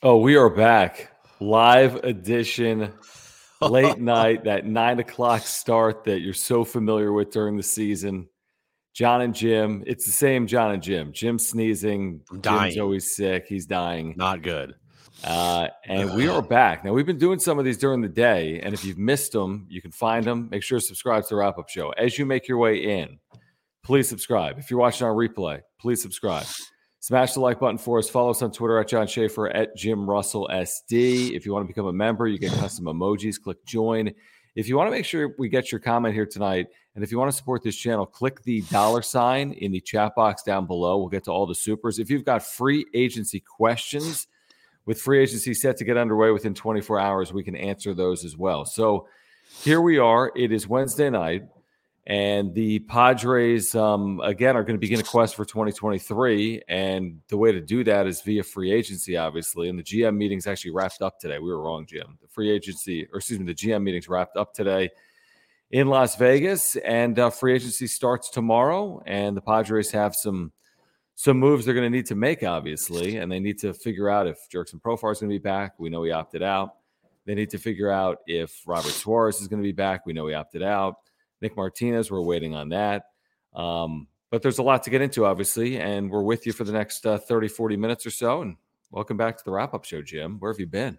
Oh, we are back. Live edition, late night, that nine o'clock start that you're so familiar with during the season. John and Jim. It's the same John and Jim. Jim sneezing. Dying. Jim's always sick. He's dying. Not good. Uh, and we are back. Now, we've been doing some of these during the day. And if you've missed them, you can find them. Make sure to subscribe to the wrap up show. As you make your way in, please subscribe. If you're watching our replay, please subscribe. Smash the like button for us. Follow us on Twitter at John Schaefer at Jim Russell SD. If you want to become a member, you get custom emojis. Click join. If you want to make sure we get your comment here tonight, and if you want to support this channel, click the dollar sign in the chat box down below. We'll get to all the supers. If you've got free agency questions, with free agency set to get underway within 24 hours, we can answer those as well. So here we are. It is Wednesday night. And the Padres, um, again, are going to begin a quest for 2023. And the way to do that is via free agency, obviously. And the GM meetings actually wrapped up today. We were wrong, Jim. The free agency, or excuse me, the GM meetings wrapped up today in Las Vegas. And uh, free agency starts tomorrow. And the Padres have some some moves they're going to need to make, obviously. And they need to figure out if Jurickson Profar is going to be back. We know he opted out. They need to figure out if Robert Suarez is going to be back. We know he opted out. Nick Martinez, we're waiting on that. Um, but there's a lot to get into, obviously, and we're with you for the next uh, 30, 40 minutes or so. And welcome back to the wrap up show, Jim. Where have you been?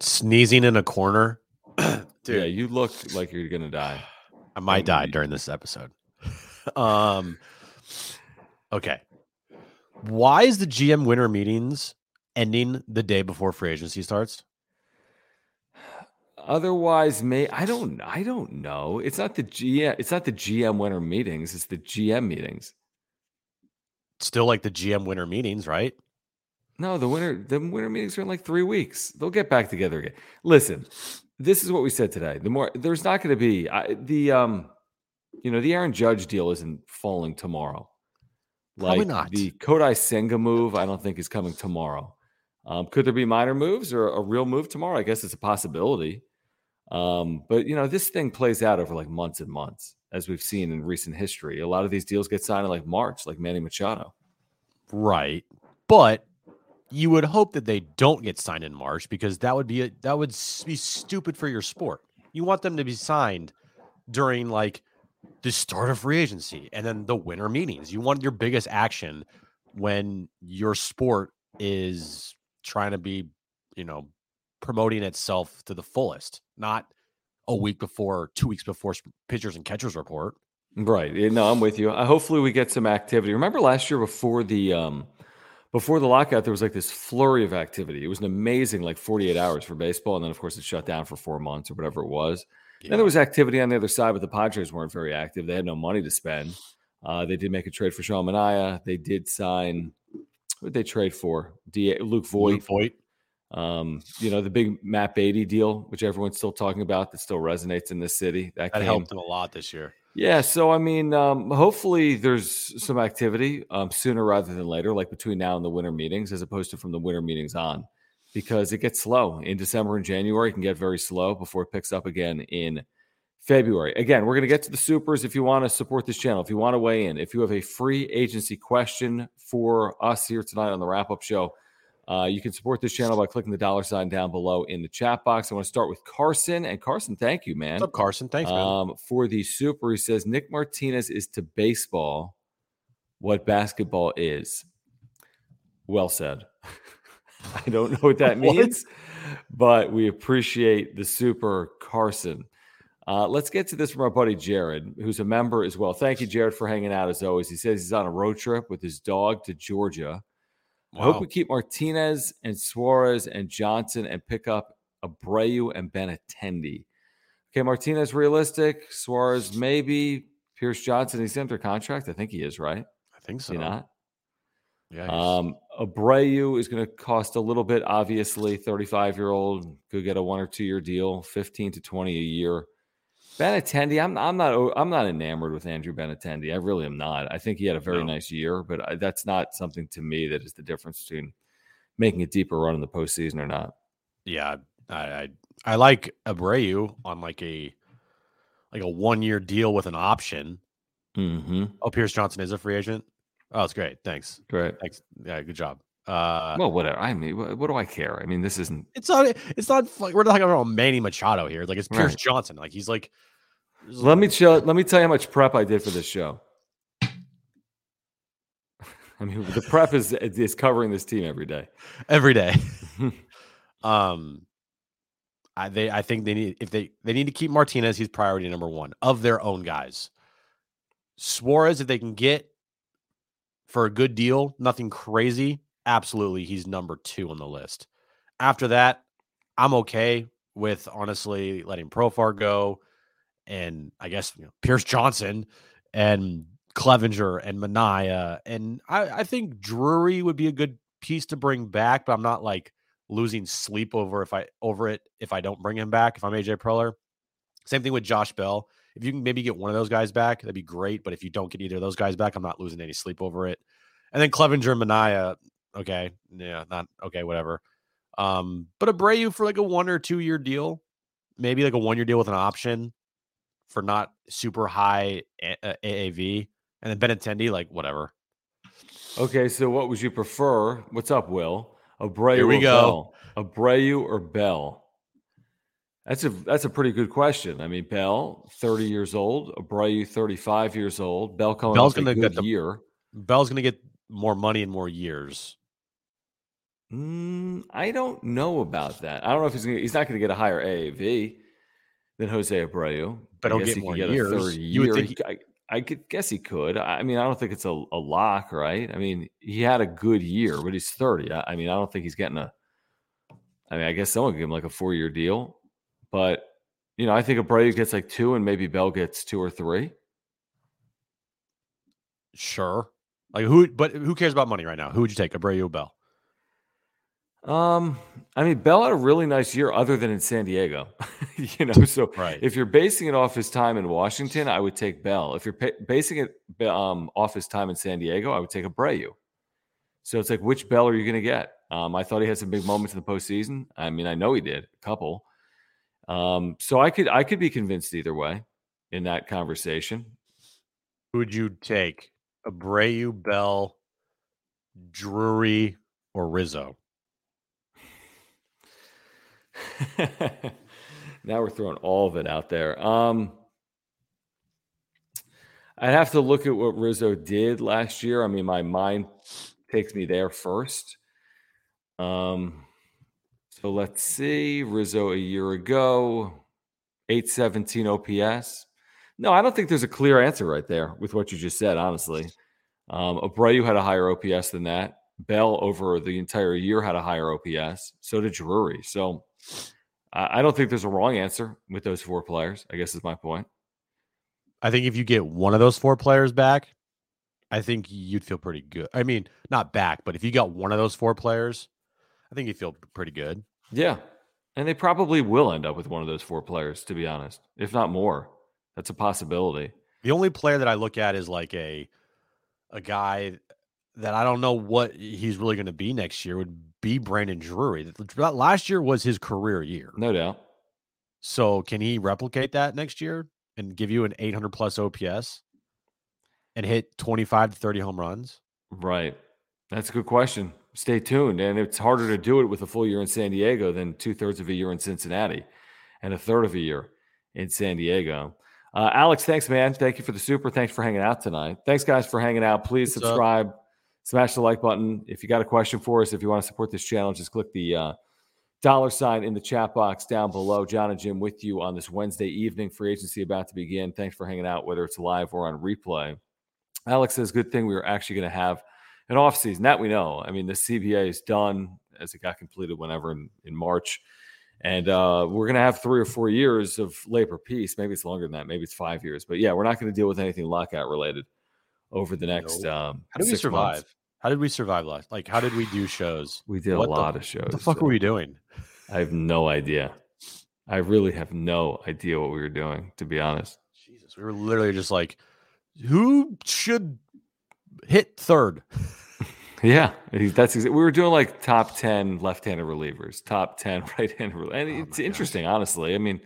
Sneezing in a corner. Dude. Yeah, you look like you're going to die. I might die during this episode. um, okay. Why is the GM winter meetings ending the day before free agency starts? Otherwise, may I don't I don't know. It's not the GM. It's not the GM winter meetings. It's the GM meetings. Still like the GM winter meetings, right? No, the winter the winter meetings are in like three weeks. They'll get back together again. Listen, this is what we said today. The more there's not going to be I, the um, you know, the Aaron Judge deal isn't falling tomorrow. Probably not. the Kodai Senga move, I don't think is coming tomorrow. Um, could there be minor moves or a real move tomorrow? I guess it's a possibility. Um, but you know, this thing plays out over like months and months, as we've seen in recent history. A lot of these deals get signed in like March, like Manny Machado. Right. But you would hope that they don't get signed in March because that would be a, that would be stupid for your sport. You want them to be signed during like the start of free agency and then the winter meetings. You want your biggest action when your sport is trying to be, you know, promoting itself to the fullest, not a week before, two weeks before pitchers and catchers report. Right. No, I'm with you. Uh, hopefully we get some activity. Remember last year before the um before the lockout, there was like this flurry of activity. It was an amazing like 48 hours for baseball. And then of course it shut down for four months or whatever it was. Then there was activity on the other side, but the Padres weren't very active. They had no money to spend. Uh, they did make a trade for Sean Manaea. They did sign what did they trade for? D- Luke Voit. Luke Voit. Um, you know, the big Matt Beaty deal, which everyone's still talking about, that still resonates in this city. That, That came- helped them a lot this year. Yeah, so I mean, um, hopefully there's some activity um, sooner rather than later, like between now and the winter meetings, as opposed to from the winter meetings on, because it gets slow in December and January. It can get very slow before it picks up again in February. Again, we're going to get to the supers. If you want to support this channel, if you want to weigh in, if you have a free agency question for us here tonight on the wrap up show, Uh, you can support this channel by clicking the dollar sign down below in the chat box. I want to start with Carson. And Carson, thank you, man. What's up, Carson? Thanks, man. Um, for the super, he says Nick Martinez is to baseball what basketball is. Well said. I don't know what that means, but we appreciate the super Carson. Uh, let's get to this from our buddy Jared, who's a member as well. Thank you, Jared, for hanging out as always. He says he's on a road trip with his dog to Georgia. I hope we keep Martinez and Suarez and Johnson and pick up Abreu and Benintendi. Okay, Martinez realistic, Suarez maybe, Pierce Johnson he's under contract. I think he is right. I think Is so. he not? Yeah. Um, Abreu is going to cost a little bit. Obviously, thirty-five year old could get a one or two year deal, fifteen to twenty a year. Benintendi, I'm I'm not I'm not enamored with Andrew Benintendi. I really am not. I think he had a very No. nice year, but I, that's not something to me that is the difference between making a deeper run in the postseason or not. yeah. I, I I like Abreu on like a like a one year deal with an option. Mm-hmm. Oh, Pierce Johnson is a free agent. Oh, it's great. Thanks. Great. Thanks. Yeah, good job. Uh, well, whatever. I mean, what, what do I care? I mean, this isn't. it's not. It's not like we're not talking about Manny Machado here. Like it's Pierce Right. Johnson. Like he's like. Let me show. Let me tell you how much prep I did for this show. I mean, the prep is is covering this team every day. every day. um, I they I think they need if they they need to keep Martinez. He's priority number one of their own guys. Suarez, if they can get for a good deal, nothing crazy. Absolutely, he's number two on the list. After that, I'm okay with honestly letting Profar go, and I guess you know, Pierce Johnson and Clevenger and Manaea, and I, I think Drury would be a good piece to bring back, but I'm not like losing sleep over if I over it if I don't bring him back. If I'm AJ Preller, same thing with Josh Bell. If you can maybe get one of those guys back, that'd be great. But if you don't get either of those guys back, I'm not losing any sleep over it. And then Clevenger and Manaea, okay, yeah, not okay, whatever. Um, but Abreu for like a one or two year deal, maybe like a one year deal with an option for not super high A- uh, AAV, and then Benintendi, like whatever. Okay, so what would you prefer? What's up, Will? Abreu Here we or go. Bell? Abreu or Bell? That's a that's a pretty good question. I mean, Bell, 30 years old, Abreu, 35 years old. Bell coming Bell's gonna get the- year. Bell's gonna get more money in more years. Mm, I don't know about that. I don't know if he's gonna, he's not going to get a higher AAV than Jose Abreu, But I he'll guess get he more get years. A third year. You would think He- I, I could guess he could. I mean, I don't think it's a, a lock, right? I mean, he had a good year, but he's thirty. I, I mean, I don't think he's getting a. I mean, I guess someone could give him like a four year deal, but you know, I think Abreu gets like two, and maybe Bell gets two or three. Sure. Like who? But who cares about money right now? Who would you take, Abreu or Bell? Um, I mean, Bell had a really nice year, other than in San Diego. you know, so Right. if you're basing it off his time in Washington, I would take Bell. If you're pa- basing it um, off his time in San Diego, I would take Abreu. So it's like, which Bell are you going to get? Um, I thought he had some big moments in the postseason. I mean, I know he did a couple. Um, so I could I could be convinced either way in that conversation. Who would you take, Abreu, Bell, Drury, or Rizzo? now we're throwing all of it out there. Um, I'd have to look at what Rizzo did last year. I mean, my mind takes me there first. Um, so let's see. Rizzo a year ago, 817 OPS. No, I don't think there's a clear answer right there with what you just said, honestly. Um, Abreu had a higher OPS than that. Bell over the entire year had a higher OPS. So did Drury. So I don't think there's a wrong answer with those four players. I guess is my point. I think if you get one of those four players back, I think you'd feel pretty good. I mean, not back, but if you got one of those four players, I think you'd feel pretty good. Yeah. And they probably will end up with one of those four players, to be honest, if not more. That's a possibility. The only player that I look at is like a a guy that I don't know what he's really going to be next year would be Brandon Drury. That last year was his career year. No doubt. So can he replicate that next year and give you an 800 plus OPS and hit 25 to 30 home runs? Right. That's a good question. stay tuned. And it's harder to do it with a full year in San Diego than two thirds of a year in Cincinnati and a third of a year in San Diego. Uh, Alex, thanks, man. Thank you for the super. Thanks for hanging out tonight. Thanks, guys, for hanging out. Please What's subscribe, smash the like button. If you got a question for us, if you want to support this channel, just click the uh, dollar sign in the chat box down below. John and Jim with you on this Wednesday evening. Free agency about to begin. Thanks for hanging out, whether it's live or on replay. Alex says, good thing we were actually going to have an off season. That we know. I mean, the CBA is done as it got completed whenever in, in March. And uh, we're going to have three or four years of labor peace. Maybe it's longer than that. Maybe it's five years. But yeah, we're not going to deal with anything lockout related over the next. Nope. Um, How did we survive? months. How did we survive last? Like, how did we do shows? We did What a the- lot of shows. What the fuck so were we doing? I have no idea. I really have no idea what we were doing, to be honest. Jesus, we were literally just like, who should hit third? Yeah, that's we were doing like top ten left-handed relievers, top ten right-handed, rel- and Oh it's interesting, honestly. I mean,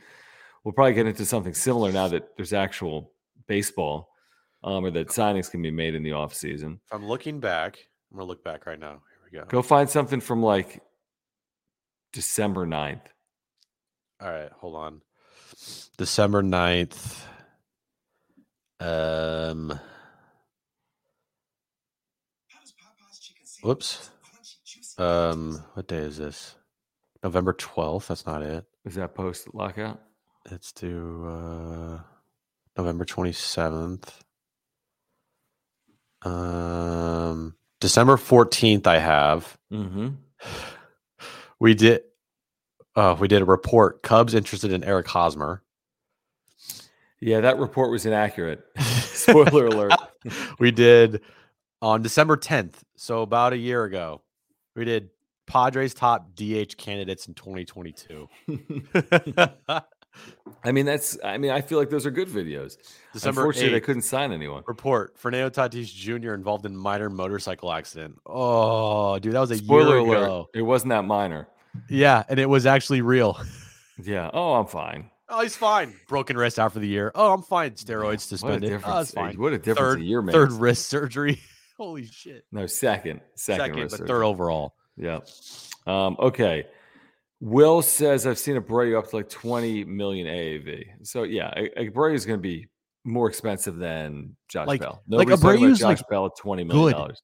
we'll probably get into something similar now that there's actual baseball, um, or that signings can be made in the off season. If I'm looking back, I'm gonna look back right now. Here we go. Go find something from like December 9th. All right, hold on. December 9th. Um Whoops. Um what day is this? November 12th. That's not it. Is that post lockout? Let's do uh November 27th. Um December 14th I have. Mm-hmm. We did uh we did a report. Cubs interested in Eric Hosmer. Yeah, that report was inaccurate. Spoiler alert. we did on December 10th, so about a year ago. We did Padres top DH candidates in 2022. I mean, that's. I mean, I feel like those are good videos. December Unfortunately, they couldn't sign anyone. report Fernando Tatis Jr. involved in minor motorcycle accident. Oh, dude, that was a Spoiler year alert. ago. It wasn't that minor. Yeah, and it was actually real. Yeah. Oh, I'm fine. Oh, he's fine. Broken wrist out for the year. Oh, I'm fine. Steroids suspended. What a. Oh, difference! fine. What a difference Third, a year makes. third wrist surgery. Holy shit. No, second. Second, Second, wrist but surgery. third overall. Yeah. Um, okay. Will says I've seen Abreu up to like 20 million AAV. So yeah, A- Abreu is going to be more expensive than Josh Like- Bell. like Nobody's about Abreu's, Josh like, Bell at 20 million dollars.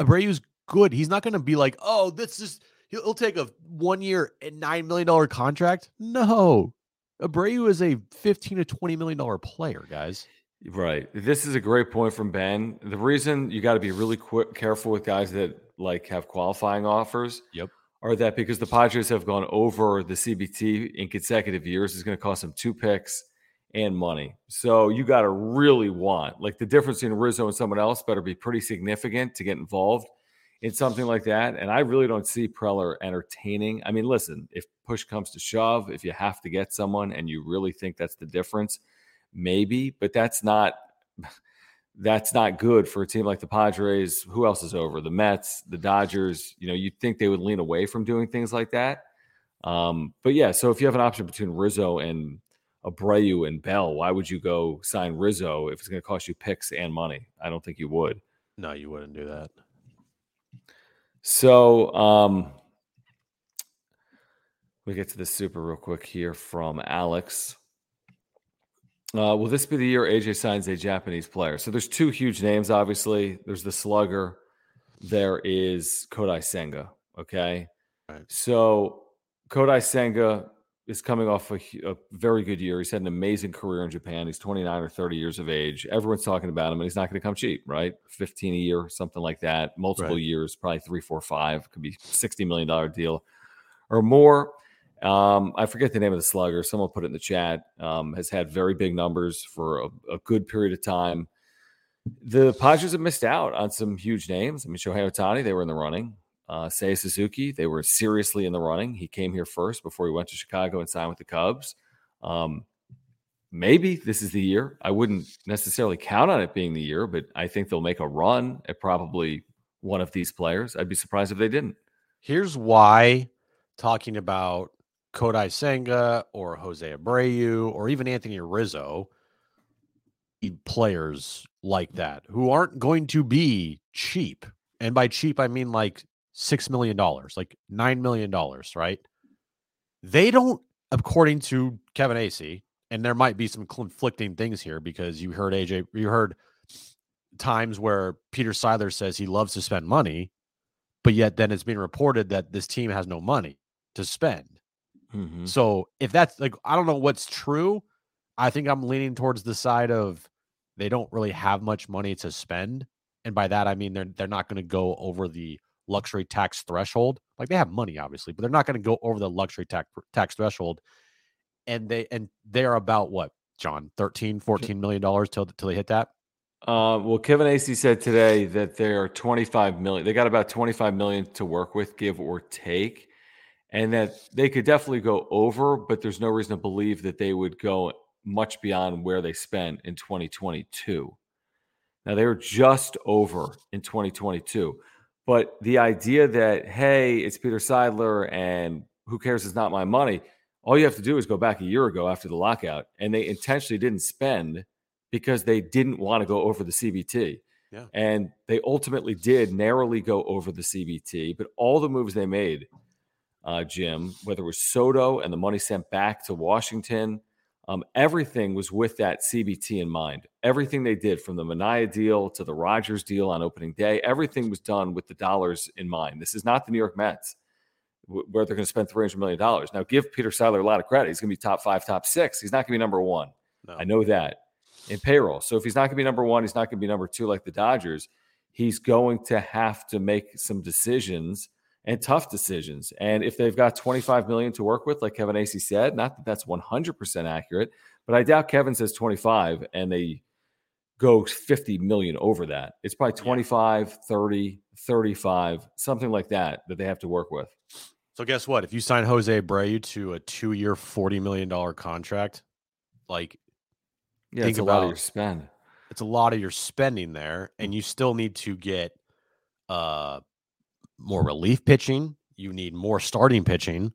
Abreu's good. He's not going to be like, oh, this is he'll, he'll take a one year and nine million dollar contract. No, Abreu is a fifteen to twenty million dollar player, guys. Right. This is a great point from Ben. The reason you got to be really quick, careful with guys that like have qualifying offers. Yep. Are that because the Padres have gone over the CBT in consecutive years is going to cost them two picks and money. So you got to really want like the difference in Rizzo and someone else better be pretty significant to get involved in something like that. And I really don't see Preller entertaining. I mean, listen, if push comes to shove, if you have to get someone and you really think that's the difference, maybe, but that's not that's not good for a team like the Padres. Who else is over? The Mets, the Dodgers. You know, you'd think they would lean away from doing things like that. Um, but yeah, so if you have an option between Rizzo and Abreu and Bell, why would you go sign Rizzo if it's going to cost you picks and money? I don't think you would. No, you wouldn't do that. So um we get to the super real quick here from Alex. Uh, will this be the year AJ signs a Japanese player? So there's two huge names, obviously. There's the slugger, there is Kodai Senga. Okay. Right. So Kodai Senga is coming off a, a very good year. He's had an amazing career in Japan. He's 29 or 30 years of age. Everyone's talking about him, and he's not going to come cheap, right? 15 a year, something like that. Multiple Right. years, probably three, four, five. Could be 60 million dollar deal or more. Um, I forget the name of the slugger. Someone put it in the chat. Um, has had very big numbers for a, a good period of time. The Padres have missed out on some huge names. I mean, Shohei Ohtani, they were in the running. Uh, Seiya Suzuki, they were seriously in the running. He came here first before he went to Chicago and signed with the Cubs. Um, maybe this is the year. I wouldn't necessarily count on it being the year, but I think they'll make a run at probably one of these players. I'd be surprised if they didn't. Here's why talking about Kodai Senga or Jose Abreu or even Anthony Rizzo, players like that who aren't going to be cheap. And by cheap, I mean like six million dollars, like nine million dollars, right? They don't, according to Kevin Acee, and there might be some conflicting things here because you heard AJ, you heard times where Peter Seidler says he loves to spend money, but yet then it's being reported that this team has no money to spend. Mm-hmm. So if that's like, I don't know what's true. I think I'm leaning towards the side of they don't really have much money to spend, and by that I mean they're they're not going to go over the luxury tax threshold. Like they have money, obviously, but they're not going to go over the luxury tax tax threshold. And they and they're about what, John, 13, 14 million dollars till till they hit that. Uh, well, Kevin Acee said today that they are 25 million. They got about 25 million to work with, give or take, and that they could definitely go over, but there's no reason to believe that they would go much beyond where they spent in 2022. Now they were just over in 2022, but the idea that hey, it's Peter Seidler and who cares? It's not my money. All you have to do is go back a year ago after the lockout, and they intentionally didn't spend because they didn't want to go over the CBT. Yeah. And they ultimately did narrowly go over the CBT, but all the moves they made, uh, Jim, whether it was Soto and the money sent back to Washington, um, everything was with that CBT in mind. Everything they did, from the Manaea deal to the Rogers deal on opening day, everything was done with the dollars in mind. This is not the New York Mets, wh- where they're going to spend $300 million. Now, give Peter Seidler a lot of credit. He's going to be top five, top six. He's not going to be number one. No. I know that in payroll. So if he's not going to be number one, he's not going to be number two like the Dodgers. He's going to have to make some decisions and tough decisions. And if they've got 25 million to work with, like Kevin Acee said, not that that's 100% accurate, but I doubt Kevin says 25 and they go 50 million over that. It's probably 25, 30, 35, something like that that they have to work with. So guess what? If you sign Jose Abreu to a two-year, forty million dollar contract, like Yeah, Think it's a lot of about- your spend. it's a lot of your spending there, and you still need to get uh more relief pitching. You need more starting pitching.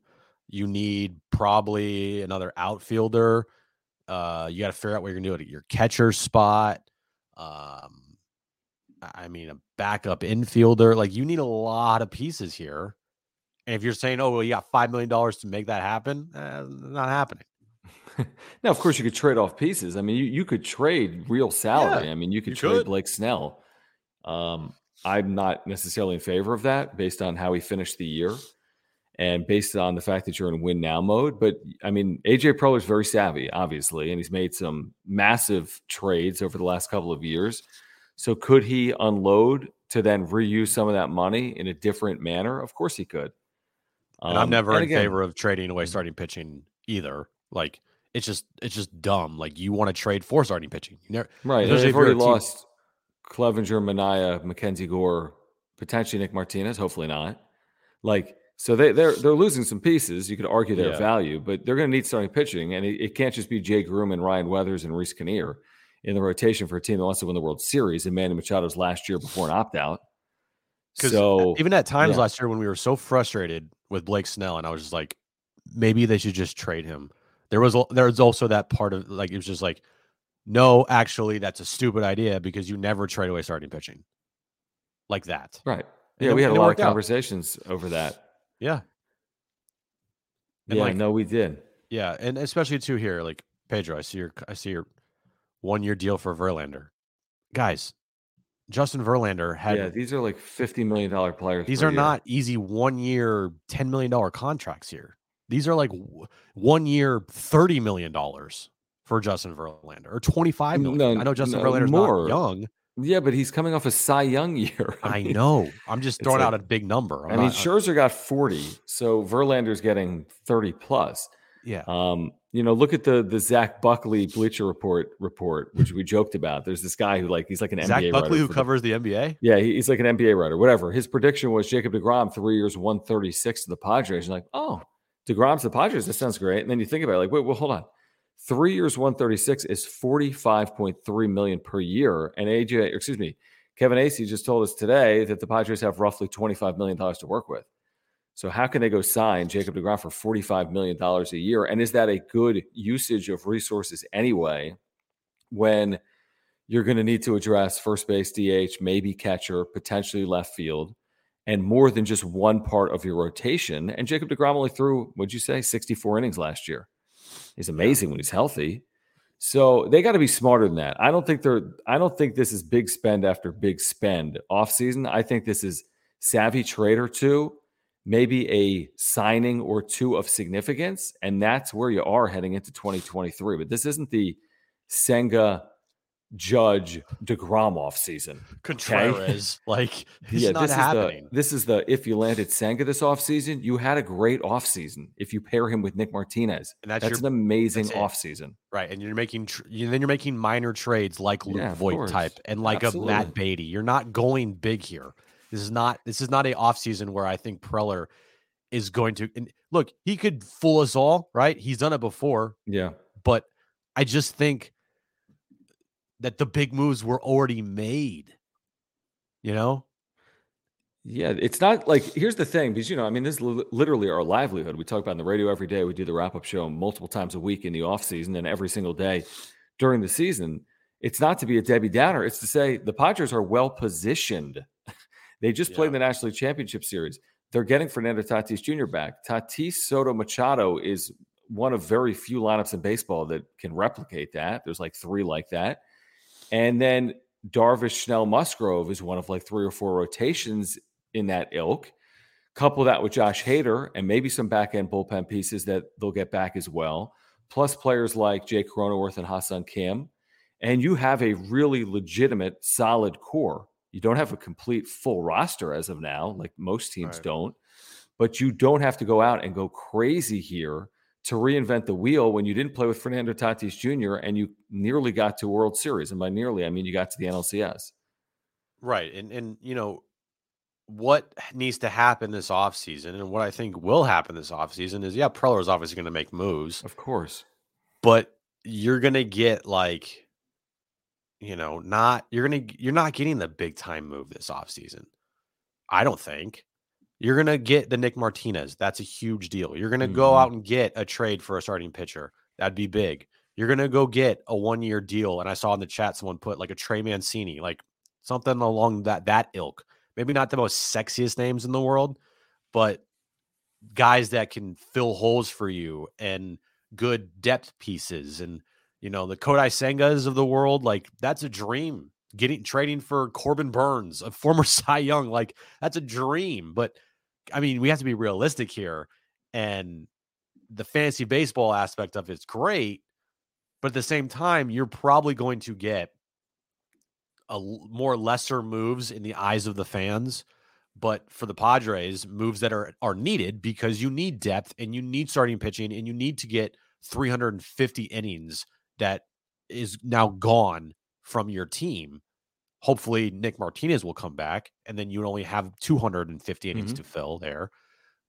You need probably another outfielder. Uh, you got to figure out what you're gonna do at your catcher spot. Um, I mean, a backup infielder. Like you need a lot of pieces here. And if you're saying, "Oh, well, you got five million dollars to make that happen," eh, not happening. Now, of course, you could trade off pieces. I mean, you, you could trade real salary. I mean, you could you trade could. Blake Snell. Um, I'm not necessarily in favor of that based on how he finished the year and based on the fact that you're in win now mode. But I mean, AJ Preller is very savvy, obviously, and he's made some massive trades over the last couple of years. So could he unload to then reuse some of that money in a different manner? Of course he could. And I'm Um, never in again- favor of trading away Mhm. starting pitching either. Like it's just it's just dumb. Like you want to trade for starting pitching. You never Right. Especially if you're already lost Clevenger, Manaea, Mackenzie Gore, potentially Nick Martinez, hopefully not. Like, so they, they're they're losing some pieces. You could argue their Yeah. value, but they're going to need starting pitching, and it, it can't just be Jay Groome and Ryan Weathers and Reiss Knehr in the rotation for a team that wants to win the World Series. And Manny Machado's last year before an opt out. So even at times yeah. last year when we were so frustrated with Blake Snell, and I was just like, maybe they should just trade him. There was there was also that part of like it was just like, no, actually, that's a stupid idea because you never trade away starting pitching like that. right, And yeah, we had a lot of worked out. conversations over that. Yeah, And, yeah, like- no, we did. yeah, and especially too here, like Pedro. I see your I see your one year deal for Verlander, guys. Justin Verlander had yeah, these are like fifty million dollar players. These are year. not easy one year, $10 million contracts here. These are like w- one year, $30 million for Justin Verlander or 25 million. No, I know Justin no, Verlander's more. not young. Yeah, but he's coming off a Cy Young year. I mean, know. I'm just throwing like- out a big number. I'm I mean, not- uh Scherzer got 40, so Verlander's getting 30 plus. yeah. Um, you know, look at the the Zach Buckley Bleacher Report report, which we joked about. There's this guy who like he's like an Zach NBA Buckley, who the- covers the NBA. yeah, he- he's like an NBA writer, whatever. His prediction was Jacob Degrom three years, 136 to the Padres. You're like, oh, Degrom's to the Padres. That sounds great. And then you think about it, like, wait, well, hold on. Three years, 136 is 45.3 million per year. And AJ, excuse me, Kevin Acee just told us today that the Padres have roughly $25 million to work with. So how can they go sign Jacob DeGrom for $45 million a year? And is that a good usage of resources anyway when you're going to need to address first base, DH, maybe catcher, potentially left field? and more than just one part of your rotation. And Jacob DeGrom only threw, what'd you say, 64 innings last year. He's amazing when he's healthy. So they got to be smarter than that. I don't think they're I don't think this is big spend after big spend off season. I think this is savvy trade or two, maybe a signing or two of significance, and that's where you are heading into 2023. But this isn't the Senga Judge Degrom off season. Contreras, okay? like yeah, this happening. Is the, this is the if you landed Senga this off season, you had a great off season. If you pair him with Nick Martinez, and that's, that's your, an amazing that's off season. Right, and you're making tr- you, then you're making minor trades like Luke yeah, Voit type and like Absolutely. a Matt Beaty. You're not going big here. This is not this is not a off season where I think Preller is going to look. He could fool us all, right? He's done it before. Yeah, but I just think that the big moves were already made. You know? Yeah, it's not like here's the thing because you know, I mean, this is literally our livelihood. We talk about on the radio every day. We do the wrap up show multiple times a week in the off season and every single day during the season. It's not to be a Debbie Downer. It's to say the Padres are well positioned. they just yeah. played the National League Championship Series. They're getting Fernando Tatis Jr. back. Tatis Soto Machado is one of very few lineups in baseball that can replicate that. There's like three like that. And then Darvish, Snell, Musgrove is one of like three or four rotations in that ilk. Couple that with Josh Hader and maybe some back end bullpen pieces that they'll get back as well, plus players like Jake Cronenworth and Ha-Seong Kim. And you have a really legitimate, solid core. You don't have a complete full roster as of now, like most teams right. don't, but you don't have to go out and go crazy here to reinvent the wheel when you didn't play with Fernando Tatis Jr. and you nearly got to World Series. And by nearly, I mean you got to the NLCS. Right. And and you know what needs to happen this offseason and what I think will happen this offseason is yeah, Preller is obviously going to make moves. Of course. But you're going to get like you know, not you're going to you're not getting the big time move this offseason. I don't think. You're going to get the Nick Martinez. That's a huge deal. You're going to mm-hmm. go out and get a trade for a starting pitcher. That'd be big. You're going to go get a one year deal. And I saw in the chat someone put like a Trey Mancini, like something along that that ilk. Maybe not the most sexiest names in the world, but guys that can fill holes for you and good depth pieces and you know the Kodai Sengas of the world. Like that's a dream. Getting trading for Corbin Burnes, a former Cy Young, like that's a dream. But I mean, we have to be realistic here. And the fantasy baseball aspect of it's great, but at the same time, you're probably going to get a more lesser moves in the eyes of the fans. But for the Padres, moves that are are needed because you need depth and you need starting pitching and you need to get 350 innings that is now gone from your team hopefully Nick Martinez will come back and then you only have 250 innings mm-hmm. to fill there.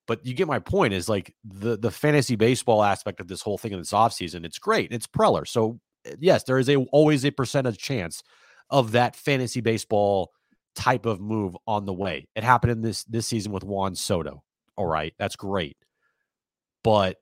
But you get my point is like the the fantasy baseball aspect of this whole thing in this offseason, it's great. It's Preller. So eh, yes, there is a always a percentage chance of that fantasy baseball type of move on the way. It happened in this this season with Juan Soto. All right, that's great. But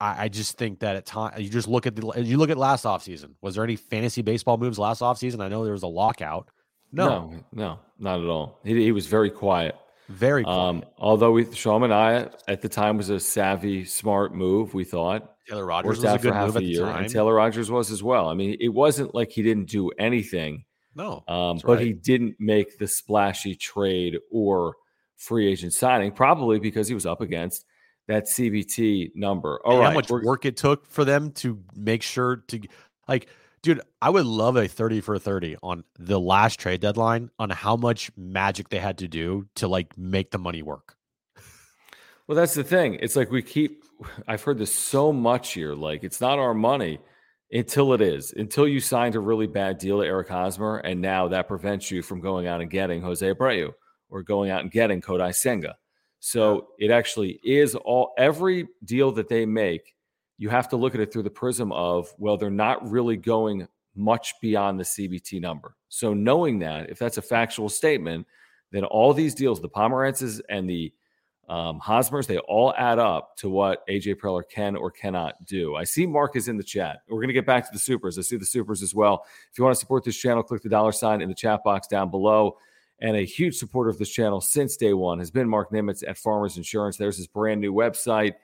I, I just think that at time you just look at the you look at last offseason. Was there any fantasy baseball moves last offseason? I know there was a lockout. No, no, no not at all. He, he was very quiet. Very quiet. Um, although we Sean and I at the time was a savvy, smart move. We thought Taylor Rogers was a good move at the time. and Taylor Rogers was as well. I mean, it wasn't like he didn't do anything. No, um, but right. he didn't make the splashy trade or free agent signing, probably because he was up against that CBT number. All right, how much work it took for them to make sure to like, dude, I would love a 30 for 30 on the last trade deadline on how much magic they had to do to like make the money work. Well, that's the thing. It's like we keep I've heard this so much here. Like it's not our money until it is. Until you signed a really bad deal to Eric Hosmer, and now that prevents you from going out and getting Jose Abreu or going out and getting Kodai Senga. So it actually is all every deal that they make, you have to look at it through the prism of, well, they're not really going much beyond the CBT number. So knowing that, if that's a factual statement, then all these deals, the Pomeranzes and the um, Hosmers, they all add up to what AJ Preller can or cannot do. I see Mark is in the chat. We're going to get back to the supers. I see the supers as well. If you want to support this channel, click the dollar sign in the chat box down below. And a huge supporter of this channel since day one has been Mark Nimitz at Farmers Insurance. There's his brand new website.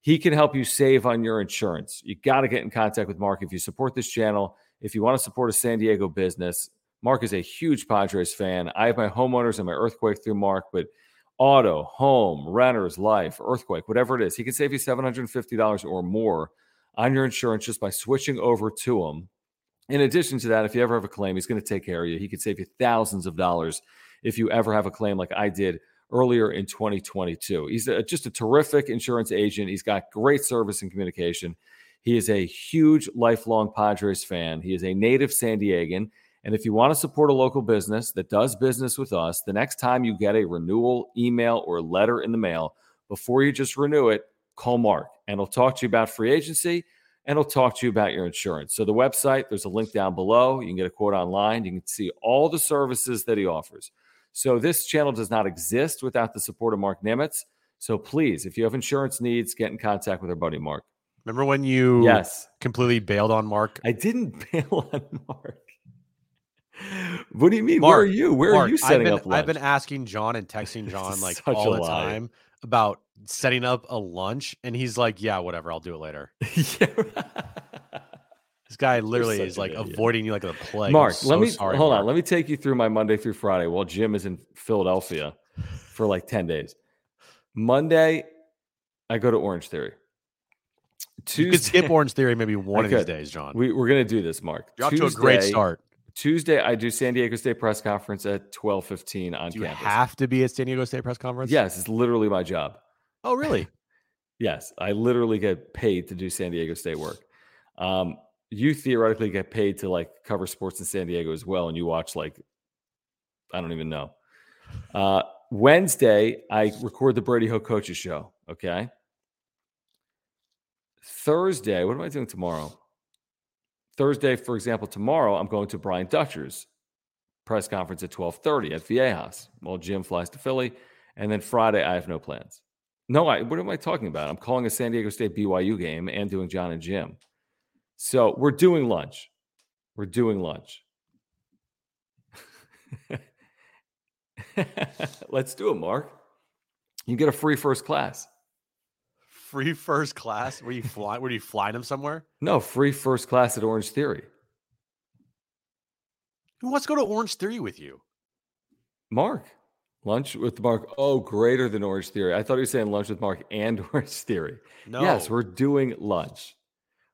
He can help you save on your insurance. You got to get in contact with Mark if you support this channel. If you want to support a San Diego business, Mark is a huge Padres fan. I have my homeowners and my earthquake through Mark, but auto, home, renters, life, earthquake, whatever it is, he can save you $750 or more on your insurance just by switching over to him. In addition to that, if you ever have a claim, he's going to take care of you. He could save you thousands of dollars if you ever have a claim like I did earlier in 2022. He's a, just a terrific insurance agent. He's got great service and communication. He is a huge lifelong Padres fan. He is a native San Diegan. And if you want to support a local business that does business with us, the next time you get a renewal email or letter in the mail, before you just renew it, call Mark and he'll talk to you about free agency and he'll talk to you about your insurance. So, the website, there's a link down below. You can get a quote online. You can see all the services that he offers. So, this channel does not exist without the support of Mark Nimitz. So, please, if you have insurance needs, get in contact with our buddy Mark. Remember when you yes completely bailed on Mark? I didn't bail on Mark. What do you mean? Mark, Where are you? Where Mark, are you setting been, up lunch? I've been asking John and texting John like all the lie. time about setting up a lunch, and he's like, "Yeah, whatever, I'll do it later." yeah. This guy literally is like avoiding you like a plague. Mark, so let me sorry, hold Mark. on. Let me take you through my Monday through Friday while Jim is in Philadelphia for like 10 days. Monday, I go to Orange Theory. Tuesday, you could skip Orange Theory maybe one of these days, John. We, are going to do this, Mark. You're Tuesday, to a great start. Tuesday, I do San Diego State press conference at 12:15 on do you campus. have to be at San Diego State press conference? Yes, it's literally my job. Oh, really? yes, I literally get paid to do San Diego State work. Um, you theoretically get paid to like cover sports in San Diego as well, and you watch like I don't even know. Uh, Wednesday, I record the Brady Hoke Coaches Show. Okay. Thursday, what am I doing tomorrow? Thursday, for example, tomorrow I'm going to Brian Dutcher's press conference at 12:30 at House. Well, Jim flies to Philly, and then Friday I have no plans. No, I, what am I talking about? I'm calling a San Diego State BYU game and doing John and Jim. So we're doing lunch. We're doing lunch. Let's do it, Mark. You get a free first class free first class? Were you fly? Were you flying them somewhere? No, free first class at Orange Theory. Who wants to go to Orange Theory with you? Mark. Lunch with Mark. Oh, greater than Orange Theory. I thought he was saying lunch with Mark and Orange Theory. No. Yes, we're doing lunch.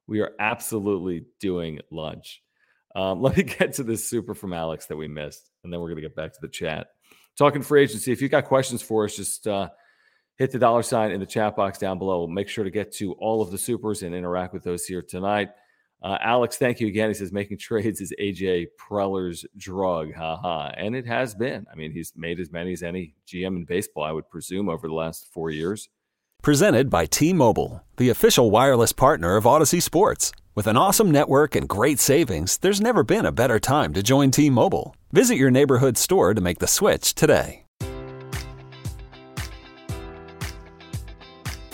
We are absolutely doing lunch. Um, let me get to this super from Alex that we missed, and then we're going to get back to the chat. Talking free agency. If you've got questions for us, just uh, hit the dollar sign in the chat box down below. Make sure to get to all of the supers and interact with those here tonight. Uh, Alex, thank you again. He says making trades is AJ Preller's drug. Ha ha. And it has been. I mean, he's made as many as any GM in baseball, I would presume, over the last four years. Presented by T Mobile, the official wireless partner of Odyssey Sports. With an awesome network and great savings, there's never been a better time to join T Mobile. Visit your neighborhood store to make the switch today.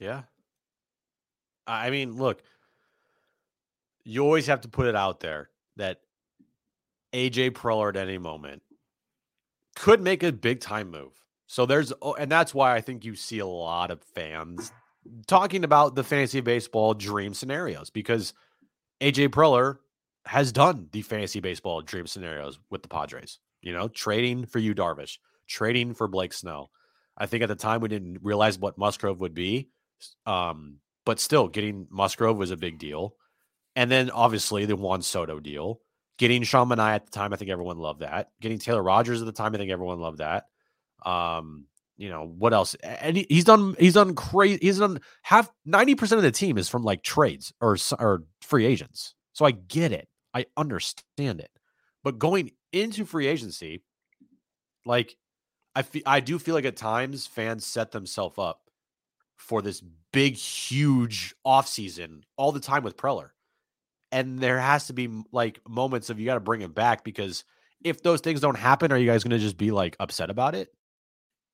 Yeah. I mean, look, you always have to put it out there that AJ Preller at any moment could make a big time move. So there's, oh, and that's why I think you see a lot of fans talking about the fantasy baseball dream scenarios because AJ Preller has done the fantasy baseball dream scenarios with the Padres. You know, trading for Yu, Darvish, trading for Blake Snell. I think at the time we didn't realize what Musgrove would be, um, but still getting Musgrove was a big deal. And then obviously the Juan Soto deal, getting Sean Manaea at the time, I think everyone loved that. Getting Taylor Rogers at the time, I think everyone loved that. Um, you know what else? And he, he's done he's done crazy. He's done half ninety percent of the team is from like trades or or free agents. So I get it. I understand it. But going into free agency, like I feel, I do feel like at times fans set themselves up for this big, huge offseason all the time with Preller. And there has to be like moments of you got to bring him back because if those things don't happen, are you guys going to just be like upset about it?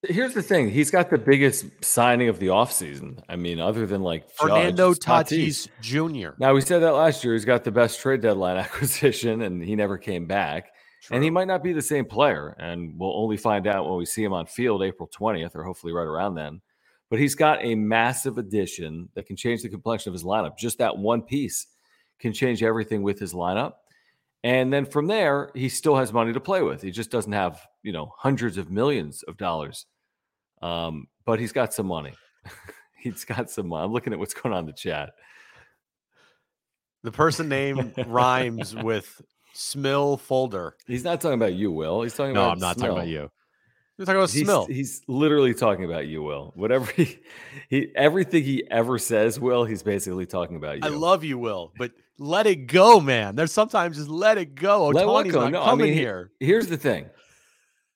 Here's the thing: he's got the biggest signing of the offseason. I mean, other than like Fernando Tatis. Tatis Jr. Now we said that last year. He's got the best trade deadline acquisition, and he never came back. True. And he might not be the same player, and we'll only find out when we see him on field April 20th, or hopefully right around then. But he's got a massive addition that can change the complexion of his lineup. Just that one piece can change everything with his lineup. And then from there, he still has money to play with. He just doesn't have, you know, hundreds of millions of dollars. Um, but he's got some money. he's got some money. I'm looking at what's going on in the chat. The person name rhymes with Smill Folder. He's not talking about you, Will. He's talking no, about No, I'm not Smill. talking about you. You're talking about he's, Smill. He's literally talking about you, Will. Whatever he, he, everything he ever says, Will, he's basically talking about you. I love you, Will, but let it go, man. There's sometimes just let it go. Oh, let Ohtani's go. no, coming I mean, here. Here's the thing.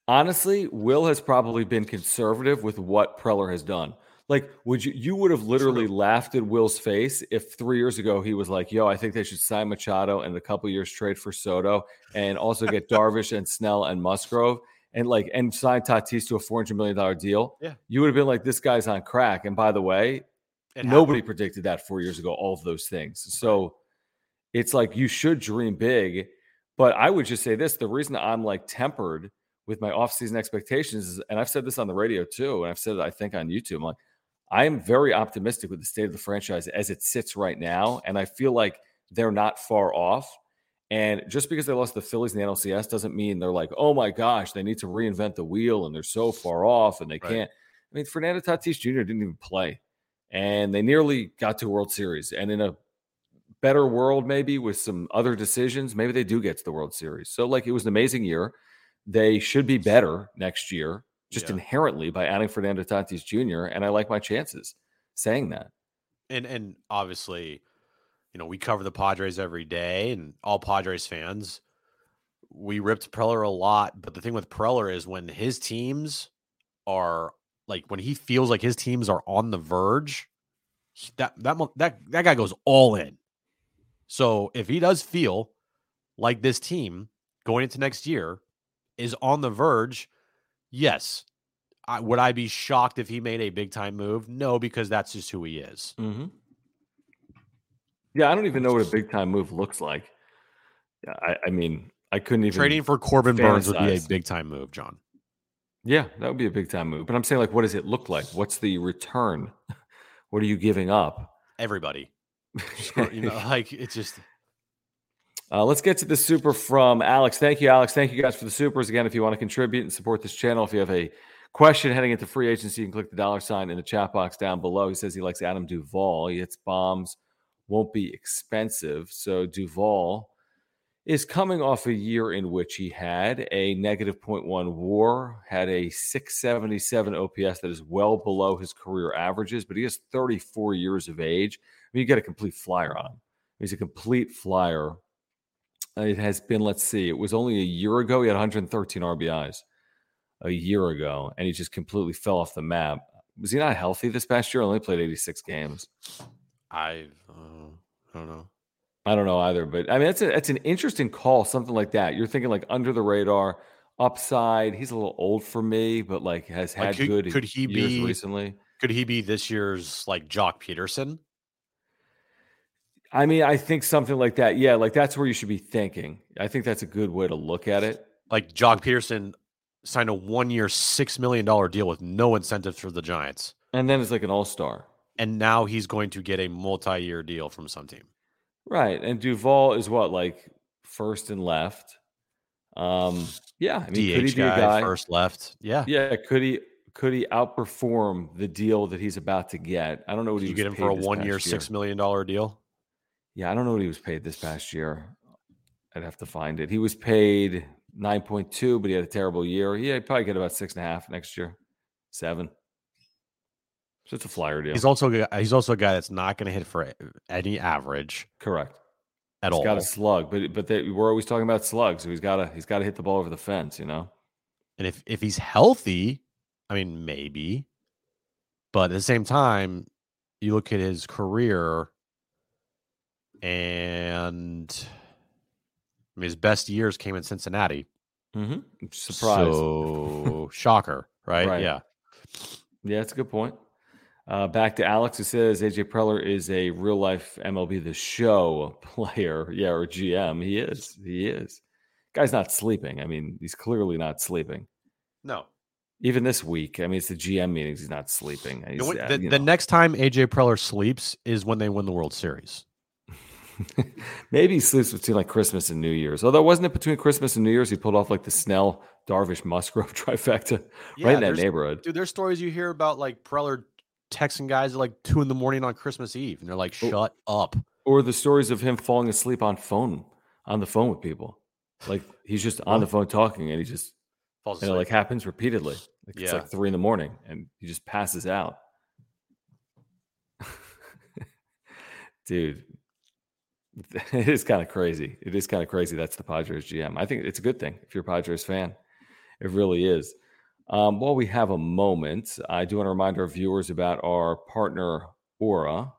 Honestly, Will has probably been conservative with what Preller has done. Like, would you you would have literally True. laughed at Will's face if three years ago he was like, "Yo, I think they should sign Machado and a couple years trade for Soto, and also get Darvish and Snell and Musgrove, and like and sign Tatis to a four hundred million dollar deal." Yeah, you would have been like, "This guy's on crack." And by the way, it nobody happened. predicted that four years ago. All of those things. So it's like you should dream big, but I would just say this: the reason I'm like tempered with my offseason expectations is, and I've said this on the radio too, and I've said it I think on YouTube. I'm like I am very optimistic with the state of the franchise as it sits right now. And I feel like they're not far off. And just because they lost the Phillies in the NLCS doesn't mean they're like, oh my gosh, they need to reinvent the wheel and they're so far off and they right. can't. I mean, Fernando Tatis Jr. didn't even play and they nearly got to World Series. And in a better world, maybe with some other decisions, maybe they do get to the World Series. So, like, it was an amazing year. They should be better next year just yeah. inherently by adding Fernando Tatis Jr. And I like my chances saying that. And and obviously, you know, we cover the Padres every day, and all Padres fans, we ripped Preller a lot. But the thing with Preller is when his teams are like when he feels like his teams are on the verge, that that that that guy goes all in. So if he does feel like this team going into next year is on the verge, Yes. I, would I be shocked if he made a big time move? No, because that's just who he is. Mm-hmm. Yeah, I don't even know what a big time move looks like. Yeah, I, I mean, I couldn't even trading for Corbin. Burnes would be a big time move, John. Yeah, that would be a big time move. But I'm saying, like, what does it look like? What's the return? what are you giving up? Everybody. you know, like it's just uh, let's get to the super from Alex. Thank you, Alex. Thank you guys for the supers. Again, if you want to contribute and support this channel, if you have a question heading into free agency, you can click the dollar sign in the chat box down below. He says he likes Adam Duvall. He hits bombs, won't be expensive. So Duvall is coming off a year in which he had a negative 0.1 war, had a 677 OPS that is well below his career averages, but he has 34 years of age. I mean, you get a complete flyer on him. He's a complete flyer uh, it has been, let's see, it was only a year ago. He had 113 RBIs a year ago, and he just completely fell off the map. Was he not healthy this past year? Only played 86 games. I, uh, I don't know. I don't know either, but I mean, it's a, it's an interesting call, something like that. You're thinking like under the radar, upside. He's a little old for me, but like has had like could, good could he be recently. Could he be this year's like Joc Pederson? I mean, I think something like that. Yeah, like that's where you should be thinking. I think that's a good way to look at it. Like Joc Pederson signed a one-year, six million dollar deal with no incentives for the Giants, And then it's like an all star. And now he's going to get a multi-year deal from some team. Right. And Duvall is what, like first and left? Um, yeah. I mean, could he DH be a guy, guy? first left. Yeah. Yeah, could he could he outperform the deal that he's about to get? I don't know what Did he you get him for a one-year, past six year. million dollar deal? Yeah, I don't know what he was paid this past year. I'd have to find it. He was paid nine point two, but he had a terrible year. Yeah, he probably get about six and a half next year, seven. So it's a flyer deal. He's also a guy- he's also a guy that's not going to hit for any average correct. at He's all. got a slug, but but they, we're always talking about slugs, so he's got to he's got to hit the ball over the fence. You know. And if if he's healthy, I mean, maybe. But at the same time, you look at his career, and I mean, his best years came in Cincinnati. Mm-hmm. Surprise. So shocker, right? Right. Yeah. Yeah, that's a good point. Uh, back to Alex, who says AJ Preller is a real life MLB The Show player. Yeah, or GM. He is. He is. Guy's not sleeping. I mean, he's clearly not sleeping. No. Even this week, I mean, it's the GM meetings. He's not sleeping. The, He's, uh, the, you the next time AJ Preller sleeps is when they win the World Series. Maybe he sleeps between like Christmas and New Year's. Although, wasn't it between Christmas and New Year's he pulled off like the Snell, Darvish, Musgrove trifecta right in that neighborhood? Dude, there's stories you hear about like Preller texting guys at like two in the morning on Christmas Eve, and they're like. "Shut up." Or the stories of him falling asleep on phone, on the phone with people. Like he's just on the phone talking and he just Falls and it like happens repeatedly. Like it's Yeah. like three in the morning and he just passes out. Dude, it is kind of crazy. It is kind of crazy. That's the Padres GM. I think it's a good thing if you're a Padres fan. It really is. Um, while we have a moment, I do want to remind our viewers about our partner Ora.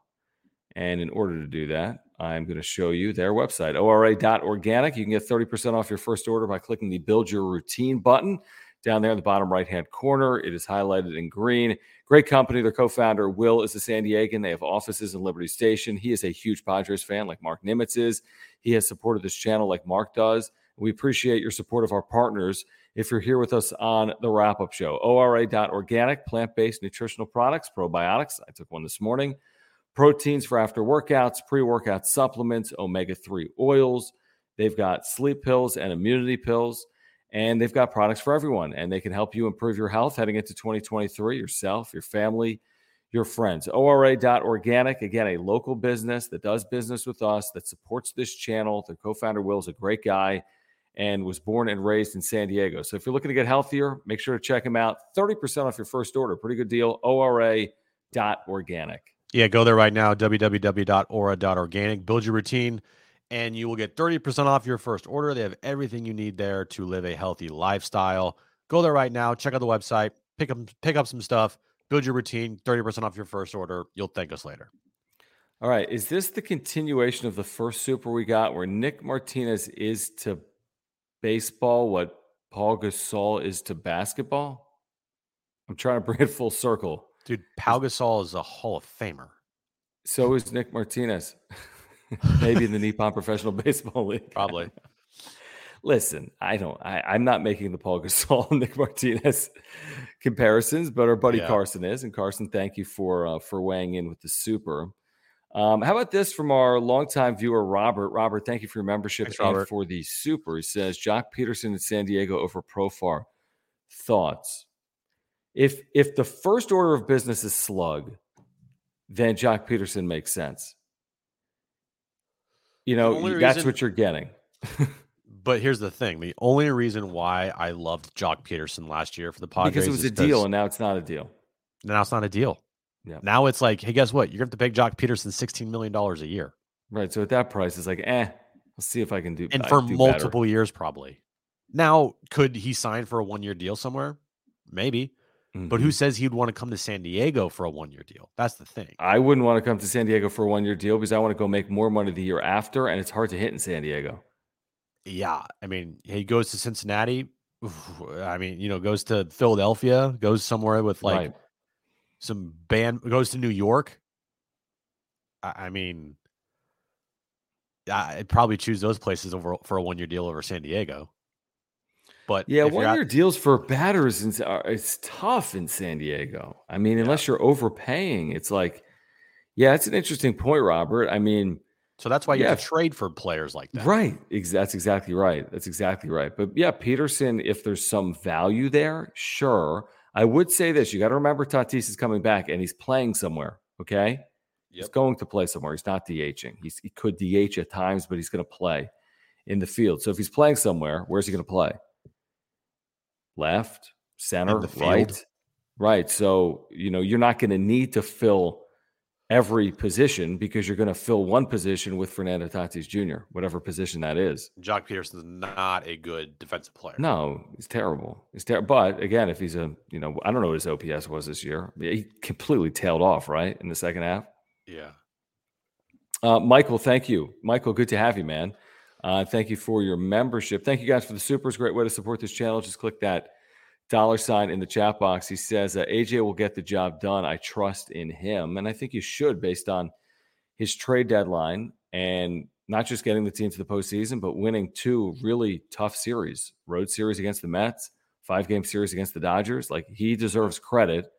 And in order to do that, I'm going to show you their website, ora.organic. You can get 30% off your first order by clicking the Build Your Routine button down there in the bottom right hand corner. It is highlighted in green. Great company. Their co founder, Will, is a San Diegan. They have offices in Liberty Station. He is a huge Padres fan, like Mark Nimitz is. He has supported this channel like Mark does. We appreciate your support of our partners. If you're here with us on the wrap up show, ora.organic, plant based nutritional products, probiotics. I took one this morning proteins for after workouts, pre workout supplements, omega 3 oils. They've got sleep pills and immunity pills, and they've got products for everyone. And they can help you improve your health heading into 2023, yourself, your family, your friends. ORA.organic, again, a local business that does business with us, that supports this channel. Their co founder, Will, is a great guy and was born and raised in San Diego. So if you're looking to get healthier, make sure to check him out. 30% off your first order. Pretty good deal. ORA.organic. Yeah, go there right now, www.ora.organic. Build your routine, and you will get 30% off your first order. They have everything you need there to live a healthy lifestyle. Go there right now, check out the website, pick up pick up some stuff, build your routine, 30% off your first order. You'll thank us later. All right. Is this the continuation of the first super we got where Nick Martinez is to baseball what Paul Gasol is to basketball? I'm trying to bring it full circle. Dude, Paul Gasol is a Hall of Famer. So is Nick Martinez. Maybe in the Nippon Professional Baseball League. Probably. Listen, I don't. I, I'm not making the Paul Gasol and Nick Martinez comparisons, but our buddy Yeah. Carson is. And Carson, thank you for uh, for weighing in with the super. Um, how about this from our longtime viewer Robert? Robert, thank you for your membership Thanks, and Robert. for the super. He says Joc Pederson in San Diego over Profar. Thoughts? If if the first order of business is slug, then Joc Pederson makes sense. You know, that's reason- what you're getting. But here's the thing: the only reason why I loved Joc Pederson last year for the Padres because it was a deal, and now it's not a deal. now it's not a deal. Yeah. Now it's like, hey, guess what? You're going to have to pay Joc Pederson $16 million a year. Right. So at that price, it's like, eh, let's see if I can do and for do better. multiple years probably. Now, could he sign for a one year deal somewhere? Maybe. But who Mhm. says he'd want to come to San Diego for a one year deal? That's the thing. I wouldn't want to come to San Diego for a one year deal because I want to go make more money the year after, and it's hard to hit in San Diego. Yeah. I mean, he goes to Cincinnati. I mean, you know, goes to Philadelphia, goes somewhere with like right. Some band goes to New York. I, I mean, I'd probably choose those places over for a one year deal over San Diego. But Yeah, one out- year deals for batters and it's tough in San Diego. I mean, unless you're overpaying, it's like, yeah, it's an interesting point, Robert. I mean, so that's why you have to trade for players like that. right? That's exactly right. That's exactly right. But yeah, Pederson, if there's some value there, sure. I would say this: you got to remember Tatis is coming back and he's playing somewhere. Okay, he's going to play somewhere. He's not DHing. He's, he could DH at times, but he's going to play in the field. So if he's playing somewhere, where's he going to play? Left, center, right, right. So you know you're not going to need to fill every position because you're going to fill one position with Fernando Tatis Jr., whatever position that is. Joc Pederson's not a good defensive player. No, he's terrible. He's terrible. But again, if he's a, you know, I don't know what his OPS was this year. He completely tailed off, right, in the second half. Yeah. Uh, Michael, thank you. Michael, good to have you, man. Uh, thank you for your membership. Thank you guys for the supers. Great way to support this channel. Just click that dollar sign in the chat box. He says uh, AJ will get the job done. I trust in him, and I think you should, based on his trade deadline and not just getting the team to the postseason, but winning two really tough series: road series against the Mets, five game series against the Dodgers. Like he deserves credit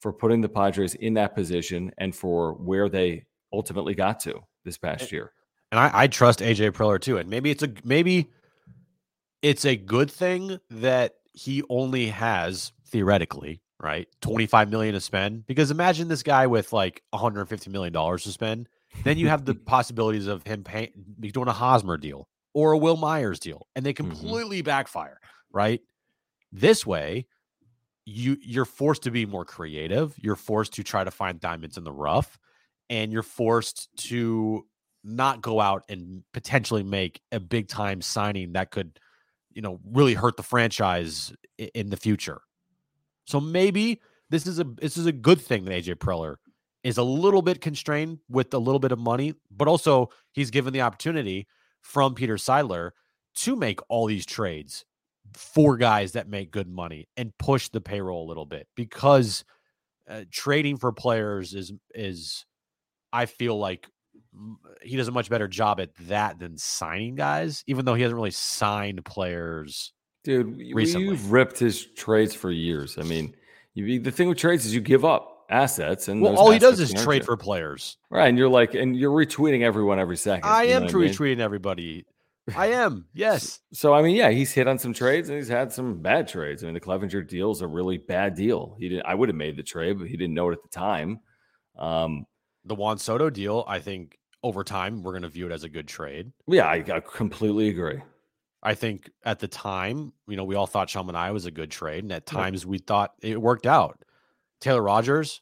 for putting the Padres in that position and for where they ultimately got to this past year. And I, I trust AJ Preller too. And maybe it's a maybe it's a good thing that he only has theoretically, right, 25 million to spend. Because imagine this guy with like 150 million dollars to spend. Then you have the possibilities of him paying doing a Hosmer deal or a Wil Myers deal, and they mm-hmm. completely backfire, right? This way, you you're forced to be more creative. You're forced to try to find diamonds in the rough, and you're forced to not go out and potentially make a big time signing that could, you know, really hurt the franchise in the future. So maybe this is a this is a good thing that AJ Preller is a little bit constrained with a little bit of money, but also he's given the opportunity from Peter Seidler to make all these trades for guys that make good money and push the payroll a little bit because uh, trading for players is is I feel like he does a much better job at that than signing guys, even though he hasn't really signed players. Dude, Recently. you've ripped his trades for years. I mean, you, the thing with trades is you give up assets, and Well, all he does is trade you. for players. right. And you're like, and you're retweeting everyone every second. I you know am mean? retweeting everybody. I am. Yes. So I mean, yeah, he's hit on some trades and he's had some bad trades. I mean, the Clevenger deal is a really bad deal. He didn't. I would have made the trade, but he didn't know it at the time. Um, The Juan Soto deal, I think over time we're going to view it as a good trade. yeah, I, I completely agree. I think at the time, you know, we all thought Sean Manaea was a good trade, and at times we thought it worked out. Taylor Rogers,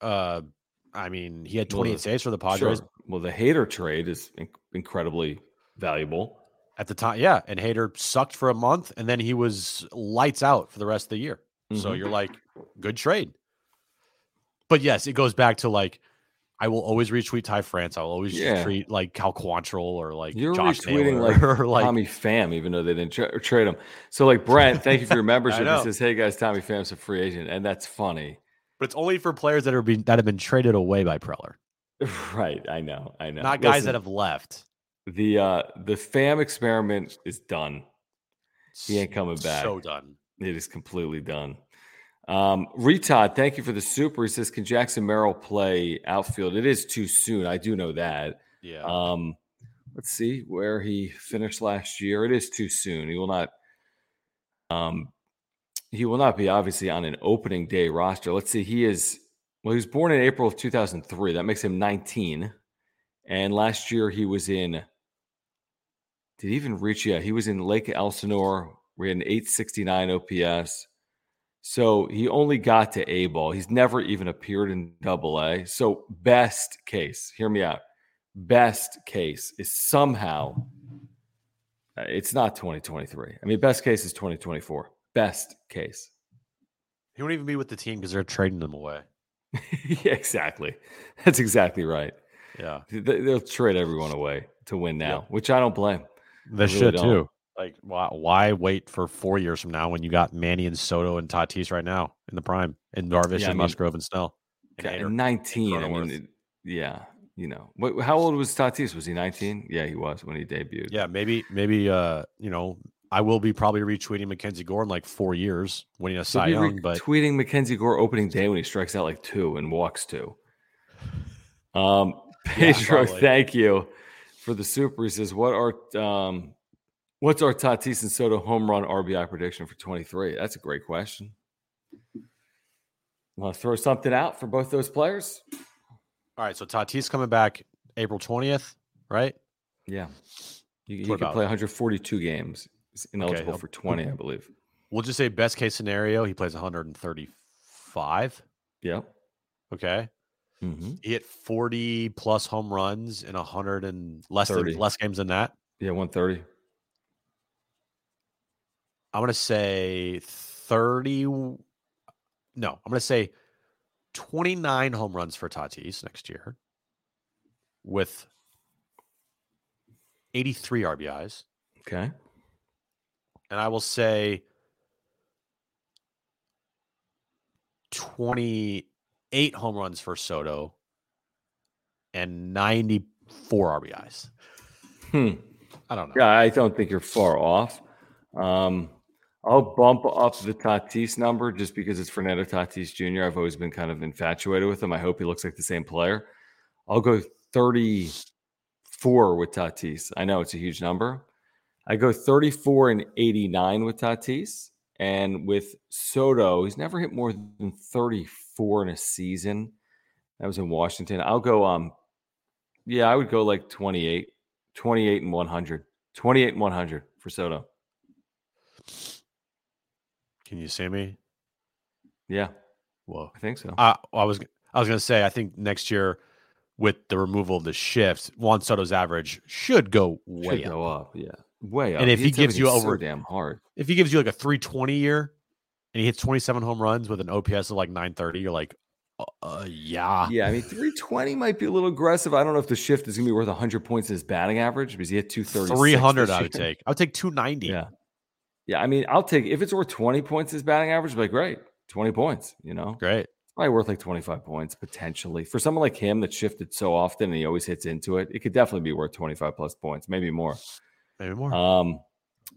uh, I mean, he had Well, 28 saves for the Padres Sure. Well, the Hader trade is in- incredibly valuable. at the time. Yeah, and Hader sucked for a month, and then he was lights out for the rest of the year. So Mhm. you're like, good trade. But yes, it goes back to like, I will always retweet Ty France. I will always Yeah. retweet like Cal Quantrill or like You're Josh retweeting like, or like Tommy Pham, even though they didn't tra- trade him. So, like Brent, thank you for your membership. he says, "Hey guys, Tommy Pham's a free agent," and that's funny. but it's only for players that are being that have been traded away by Preller, right? I know. I know. not guys Listen, that have left. the uh the Pham experiment is done. He ain't coming back. So done. It is completely done. Um, Retod, thank you for the super. He says, "Can Jackson Merrill play outfield?" It is too soon. I do know that. Yeah. Um, let's see where he finished last year. It is too soon. He will not. Um, he will not be obviously on an opening day roster. Let's see. He is. Well, he was born in April of 2003. That makes him 19. And last year he was in. Did he even reach? Yeah, he was in Lake Elsinore. We had an 869 OPS. So he only got to A ball. He's never even appeared in double A. So, best case, hear me out. Best case is somehow, uh, it's not 2023. I mean, best case is 2024. Best case. he won't even be with the team because they're trading them away. yeah, exactly. That's exactly right. Yeah. They- They'll trade everyone away to win now, which I don't blame. They really should don't. too. Like, why, why wait for four years from now when you got Manny and Soto and Tatis right now in the prime, and Darvish Yeah, I and mean, Musgrove and Snell? and Okay, Hader? 19. I mean, it- yeah, you know, what, how old was Tatis? Was he 19? Yeah, he was when he debuted. Yeah, maybe, maybe, uh, you know, I will be probably retweeting Mackenzie Gore in like four years, winning a Cy Young, but tweeting Mackenzie Gore opening day when he strikes out like two and walks two. Um, Pedro, probably. thank you for the super. He says, "What are um, what's our Tatis and Soto home run RBI prediction for 23?" That's a great question. Want to throw something out for both those players? all right. So Tatis coming back April twentieth, right? Yeah, you, can play 142 games. He's ineligible I'll- for 20, I believe. We'll just say best case scenario, he plays 135. Yep. Okay. hmm He hit 40 plus home runs in 100 and less 30. than less games than that. Yeah, 130. I'm gonna say 30. No, I'm gonna say 29 home runs for Tatis next year with 83 RBIs. Okay. And I will say 28 home runs for Soto and 94 RBIs. Hmm. I don't know. Yeah, I don't think you're far off. Um, I'll bump up the Tatis number just because it's Fernando Tatis Jr. I've always been kind of infatuated with him. I hope he looks like the same player. I'll go 34 with Tatis. I know it's a huge number. I go 34 and 89 with Tatis. And with Soto, he's never hit more than 34 in a season. That was in Washington. I'll go um yeah, I would go like 28. 28 and 100. 28 and 100 for Soto. Can you see me? Yeah, Whoa. I think so. I, I was I was going to say I think next year with the removal of the shift, Juan Soto's average should go way Should up. go up. Yeah, way up. And if he hits gives you everything so over- damn hard, If he gives you like a 320 year and he hits 27 home runs with an OPS of like 930, you're like, uh, uh, yeah. yeah. I mean, 320 might be a little aggressive. I don't know if the shift is going to be worth 100 points in his batting average because he hit 230. 300 I would take. I would take 290. Yeah, yeah. I mean, I'll take if it's worth 20 points his batting average. Like, great, 20 points. You know, Great. probably worth like 25 points potentially for someone like him that shifted so often and he always hits into it. It could definitely be worth 25 plus points, maybe more. Maybe more. Um,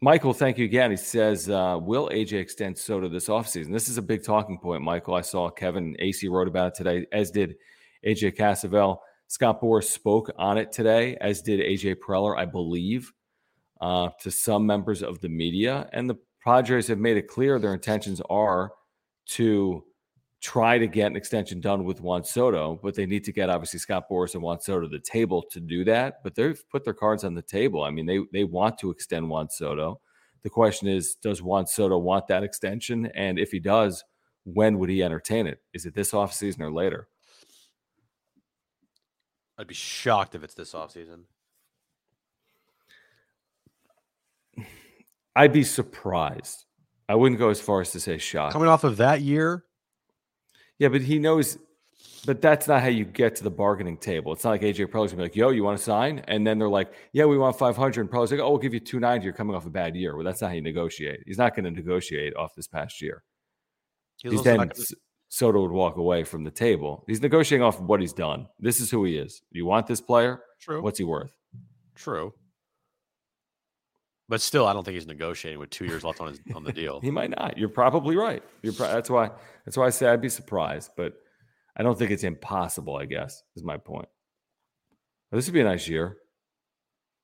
Michael, thank you again. He says, uh, Will AJ extend Soto this offseason? This is a big talking point, Michael. I saw Kevin Acee wrote about it today, as did AJ Cassavell. Scott Boras spoke on it today, as did AJ Preller, I believe, uh, to some members of the media. And the Padres have made it clear their intentions are to try to get an extension done with Juan Soto, but they need to get obviously Scott Boras and Juan Soto to the table to do that. But they've put their cards on the table. I mean, they they want to extend Juan Soto. The question is, does Juan Soto want that extension? And if he does, when would he entertain it? Is it this offseason or later? I'd be shocked if it's this offseason. I'd be surprised. I wouldn't go as far as to say shocked. Coming off of that year, Yeah, but he knows. But that's not how you get to the bargaining table. It's not like AJ Preller's gonna be like, "Yo, you want to sign?" And then they're like, "Yeah, we want 500." And Preller's like, "Oh, we'll give you 290. You're coming off a bad year." Well, that's not how you negotiate. He's not going to negotiate off this past year. he's He's then gonna- Soto would walk away from the table. He's negotiating off of what he's done. This is who he is. You want this player? true. What's he worth? True. But still, I don't think he's negotiating with two years left on his on the deal. He might not. You're probably right. You're pro- that's why that's why I say I'd be surprised, but I don't think it's impossible. I guess is my point. But this would be a nice year.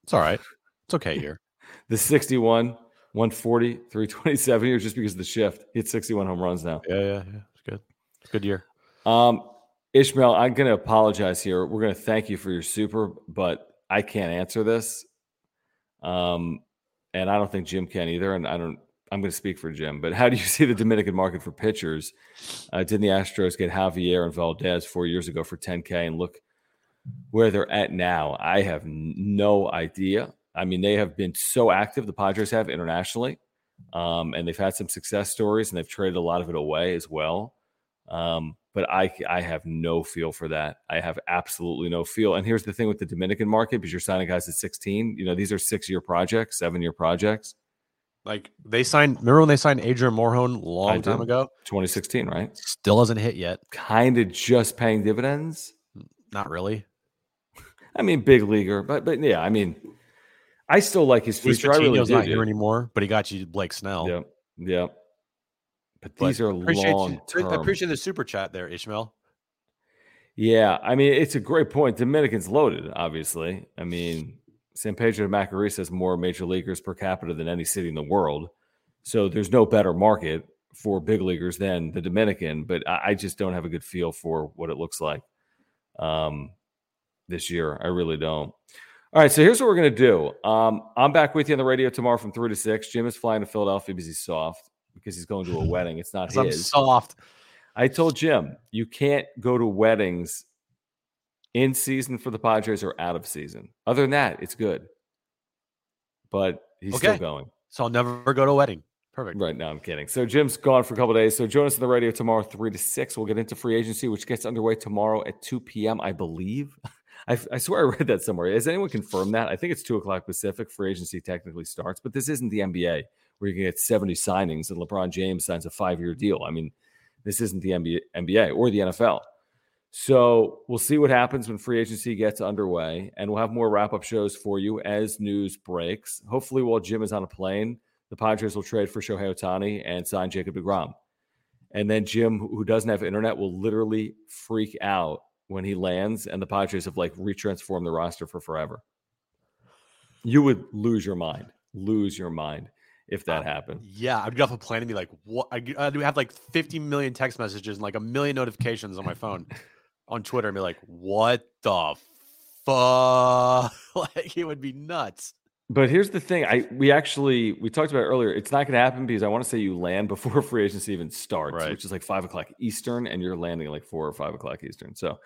It's all right. It's okay here. The 61, 140, 327 years just because of the shift. He hit 61 home runs now. Yeah, yeah, yeah. It's good. It's a good year. Um, Ishmael, I'm going to apologize here. We're going to thank you for your super, but I can't answer this. Um, and I don't think Jim can either. And I don't, I'm going to speak for Jim, but how do you see the Dominican market for pitchers? Uh, didn't the Astros get Javier and Valdez four years ago for 10K and look where they're at now? I have no idea. I mean, they have been so active, the Padres have internationally, um, and they've had some success stories and they've traded a lot of it away as well. Um, but I, I have no feel for that. I have absolutely no feel. And here's the thing with the Dominican market, because you're signing guys at 16, you know, these are six year projects, seven year projects. Like they signed. Remember when they signed Adrian Morejon a I long time do. ago? 2016, right? Still hasn't hit yet. Kind of just paying dividends. Not really. I mean, big leaguer, but but yeah, I mean, I still like his Luis future. I really Patino's do. not here anymore, but he got you Blake Snell. Yep, yep. But But these are long I appreciate the super chat there, Ishmael. Yeah, I mean, it's a great point. Dominican's loaded, obviously. I mean, San Pedro de Macorís has more major leaguers per capita than any city in the world. So there's no better market for big leaguers than the Dominican, but I, I just don't have a good feel for what it looks like um, this year. I really don't. All right, so here's what we're going to do. Um, I'm back with you on the radio tomorrow from 3 to 6. Jim is flying to Philadelphia because he's soft, because he's going to a wedding. It's not 'Cause I'm soft. I told Jim you can't go to weddings in season for the Padres or out of season. Other than that, it's good. But he's still going. So I'll never go to a wedding. Perfect. Right now, I'm kidding. So Jim's gone for a couple days. So join us on the radio tomorrow, three to six. We'll get into free agency, which gets underway tomorrow at 2 p.m. I believe. I, I swear I read that somewhere. Has anyone confirmed that? I think it's two o'clock Pacific. Free agency technically starts, but this isn't the NBA where you can get 70 signings and LeBron James signs a five-year deal. I mean, this isn't the NBA, or the NFL. So we'll see what happens when free agency gets underway, and we'll have more wrap-up shows for you as news breaks. Hopefully, while Jim is on a plane, the Padres will trade for Shohei Ohtani and sign Jacob DeGrom. And then Jim, who doesn't have internet, will literally freak out when he lands, and the Padres have like retransformed the roster for forever. You would lose your mind, lose your mind if that happened. Yeah, I'd get off a plane and be like, "What?" I I do have like 50 million text messages and like a million notifications on my phone, on Twitter, and be like, "What the fuck?" like it would be nuts. But here's the thing: I we actually we talked about it earlier. It's not going to happen because I want to say you land before free agency even starts, Right. which is like five o'clock Eastern, and you're landing at like four or five o'clock Eastern. So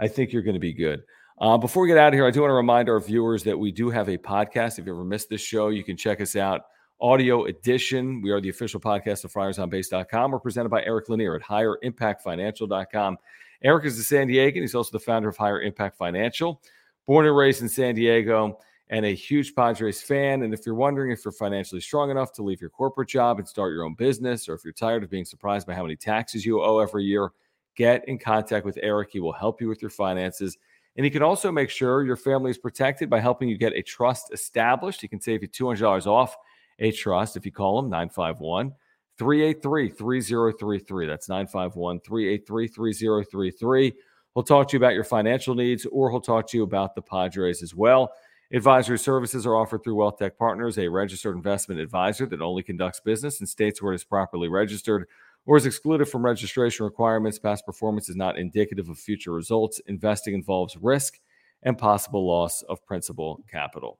I think you're going to be good. Uh, before we get out of here, I do want to remind our viewers that we do have a podcast. If you ever missed this show, you can check us out. Audio edition. We are the official podcast of FriarsOnBase.com. We're presented by Eric Lanier at HigherImpactFinancial.com. Eric is a San Diegan. He's also the founder of Higher Impact Financial. Born and raised in San Diego and a huge Padres fan. And if you're wondering if you're financially strong enough to leave your corporate job and start your own business, or if you're tired of being surprised by how many taxes you owe every year, get in contact with Eric. He will help you with your finances. And he can also make sure your family is protected by helping you get a trust established. He can save you $200 off a trust if you call him 951 383 3033. That's 951 383 3033. He'll talk to you about your financial needs or he'll talk to you about the Padres as well. Advisory services are offered through Wealth Tech Partners, a registered investment advisor that only conducts business in states where it is properly registered or is excluded from registration requirements. Past performance is not indicative of future results. Investing involves risk and possible loss of principal capital.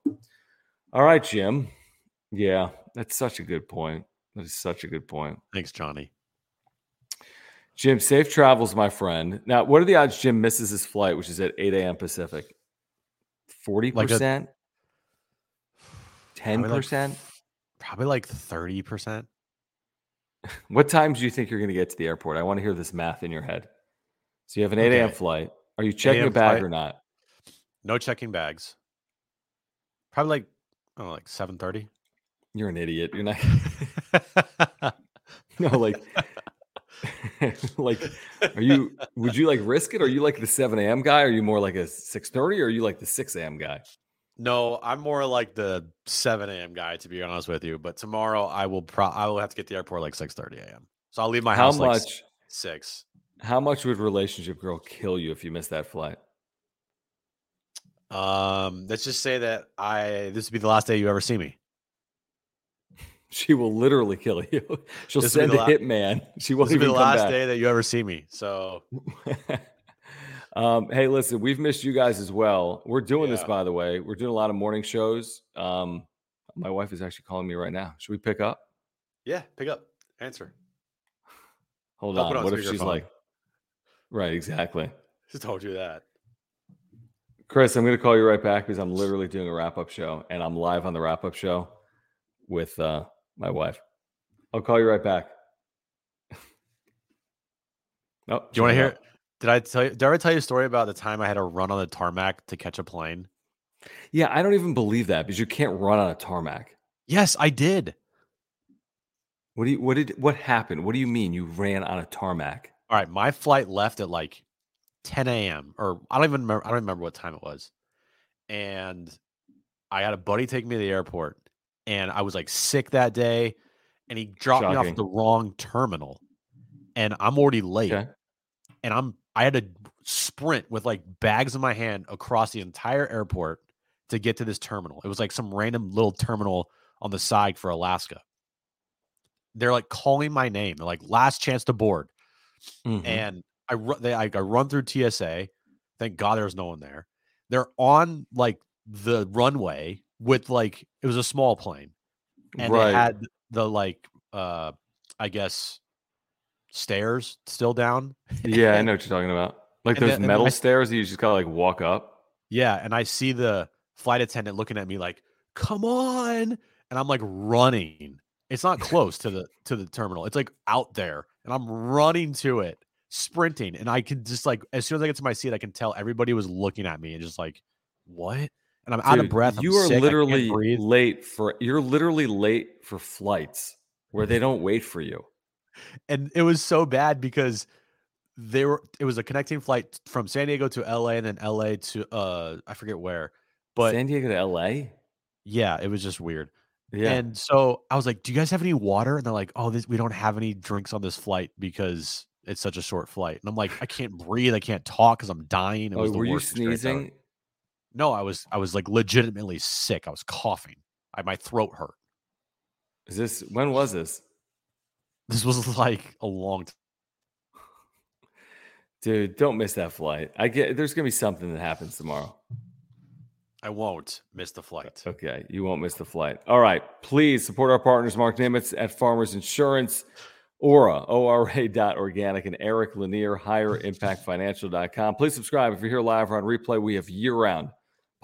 All right, Jim. Yeah, that's such a good point. That is such a good point. Thanks, Johnny. Jim, safe travels, my friend. Now, what are the odds Jim misses his flight, which is at 8 a.m. Pacific? 40%? Like a- 10%? Probably like 30%. What times do you think you're going to get to the airport? I want to hear this math in your head. So you have an 8 a.m. Okay. flight. Are you checking a 8 bag flight. or not? No checking bags. Probably like, I don't know, like 7:30. You're an idiot. You're not. no, like, like, are you? Would you like risk it? Are you like the 7 a.m. guy? Are you more like a 6:30? Or are you like the 6 a.m. guy? No, I'm more like the 7 a.m. guy, to be honest with you. But tomorrow I will pro I will have to get to the airport like 6:30 a.m. So I'll leave my house like much? s- six. How much would relationship girl kill you if you missed that flight? Um, let's just say that I this would be the last day you ever see me. She will literally kill you. She'll This send a la- hitman. She won't This will be even the come last back. day that you ever see me. So um, hey, listen, we've missed you guys as well. We're doing this, by the way. We're doing a lot of morning shows. Um, my wife is actually calling me right now. Should we pick up? yeah, pick up, answer. Hold I'll on. on What if she's speakerphone. like, right? Exactly. Just told you that. Chris, I'm going to call you right back because I'm literally doing a wrap up show and I'm live on the wrap up show with uh, my wife. I'll call you right back. no, oh, Do you want to hear? Did I tell you? Did I ever tell you a story about the time I had to run on the tarmac to catch a plane? Yeah, I don't even believe that because you can't run on a tarmac. Yes, I did. What do you what did what happened? What do you mean you ran on a tarmac? All right, my flight left at like 10 a.m. or I don't even remember. I don't remember what time it was, and I had a buddy take me to the airport, and I was like sick that day, and he dropped me off at the wrong terminal, and I'm already late, Okay. and I'm I had to sprint with like bags in my hand across the entire airport to get to this terminal. It was like some random little terminal on the side for Alaska. They're like calling my name. They're like last chance to board. Mhm. And I run they I, I run through TSA. Thank God there's no one there. They're on like the runway with like it was a small plane. And right. they had the like uh I guess stairs still down. yeah, I know what you're talking about. Like and those metal I- stairs that you just gotta like walk up. Yeah, and I see the flight attendant looking at me like, "Come on!" And I'm like running. It's not close to the to the terminal. It's like out there, and I'm running to it, sprinting. And I can just like as soon as I get to my seat, I can tell everybody was looking at me and just like, "What?" And I'm out of Dude, breath. I'm You are sick, literally late for you're literally late for flights where they don't wait for you. and it was so bad because they were it was a connecting flight from San Diego to LA and then LA to uh I forget where. But San Diego to LA? yeah, it was just weird. Yeah. And so I was like, "Do you guys have any water?" And they're like, "Oh, this, we don't have any drinks on this flight because it's such a short flight." And I'm like, "I can't breathe. I can't talk because I'm dying." It oh, was the were you sneezing? No, I was. I was like legitimately sick. I was coughing. I, my throat hurt. Is this when was this? This was like a long. time. Dude, don't miss that flight. I get there's gonna be something that happens tomorrow. I won't miss the flight. Okay, you won't miss the flight. All right, please support our partners, Mark Nimitz at Farmers Insurance, Ora, O-R-A dot organic, and Eric Lanier, higherimpactfinancial.com. Please subscribe if you're here live or on replay. We have year-round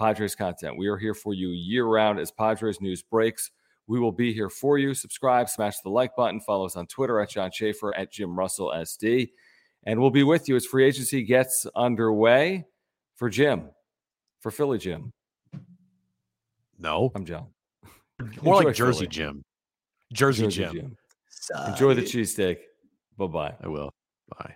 Padres content. We are here for you year-round as Padres news breaks. We will be here for you. Subscribe, smash the like button, follow us on Twitter at John Schaefer, at Jim Russell SD. And we'll be with you as free agency gets underway for Jim, for Philly Jim. No, I'm John. more Enjoy like Jersey Philly. Jim. Jersey, Jim. Enjoy the cheesesteak. Bye bye. I will. Bye.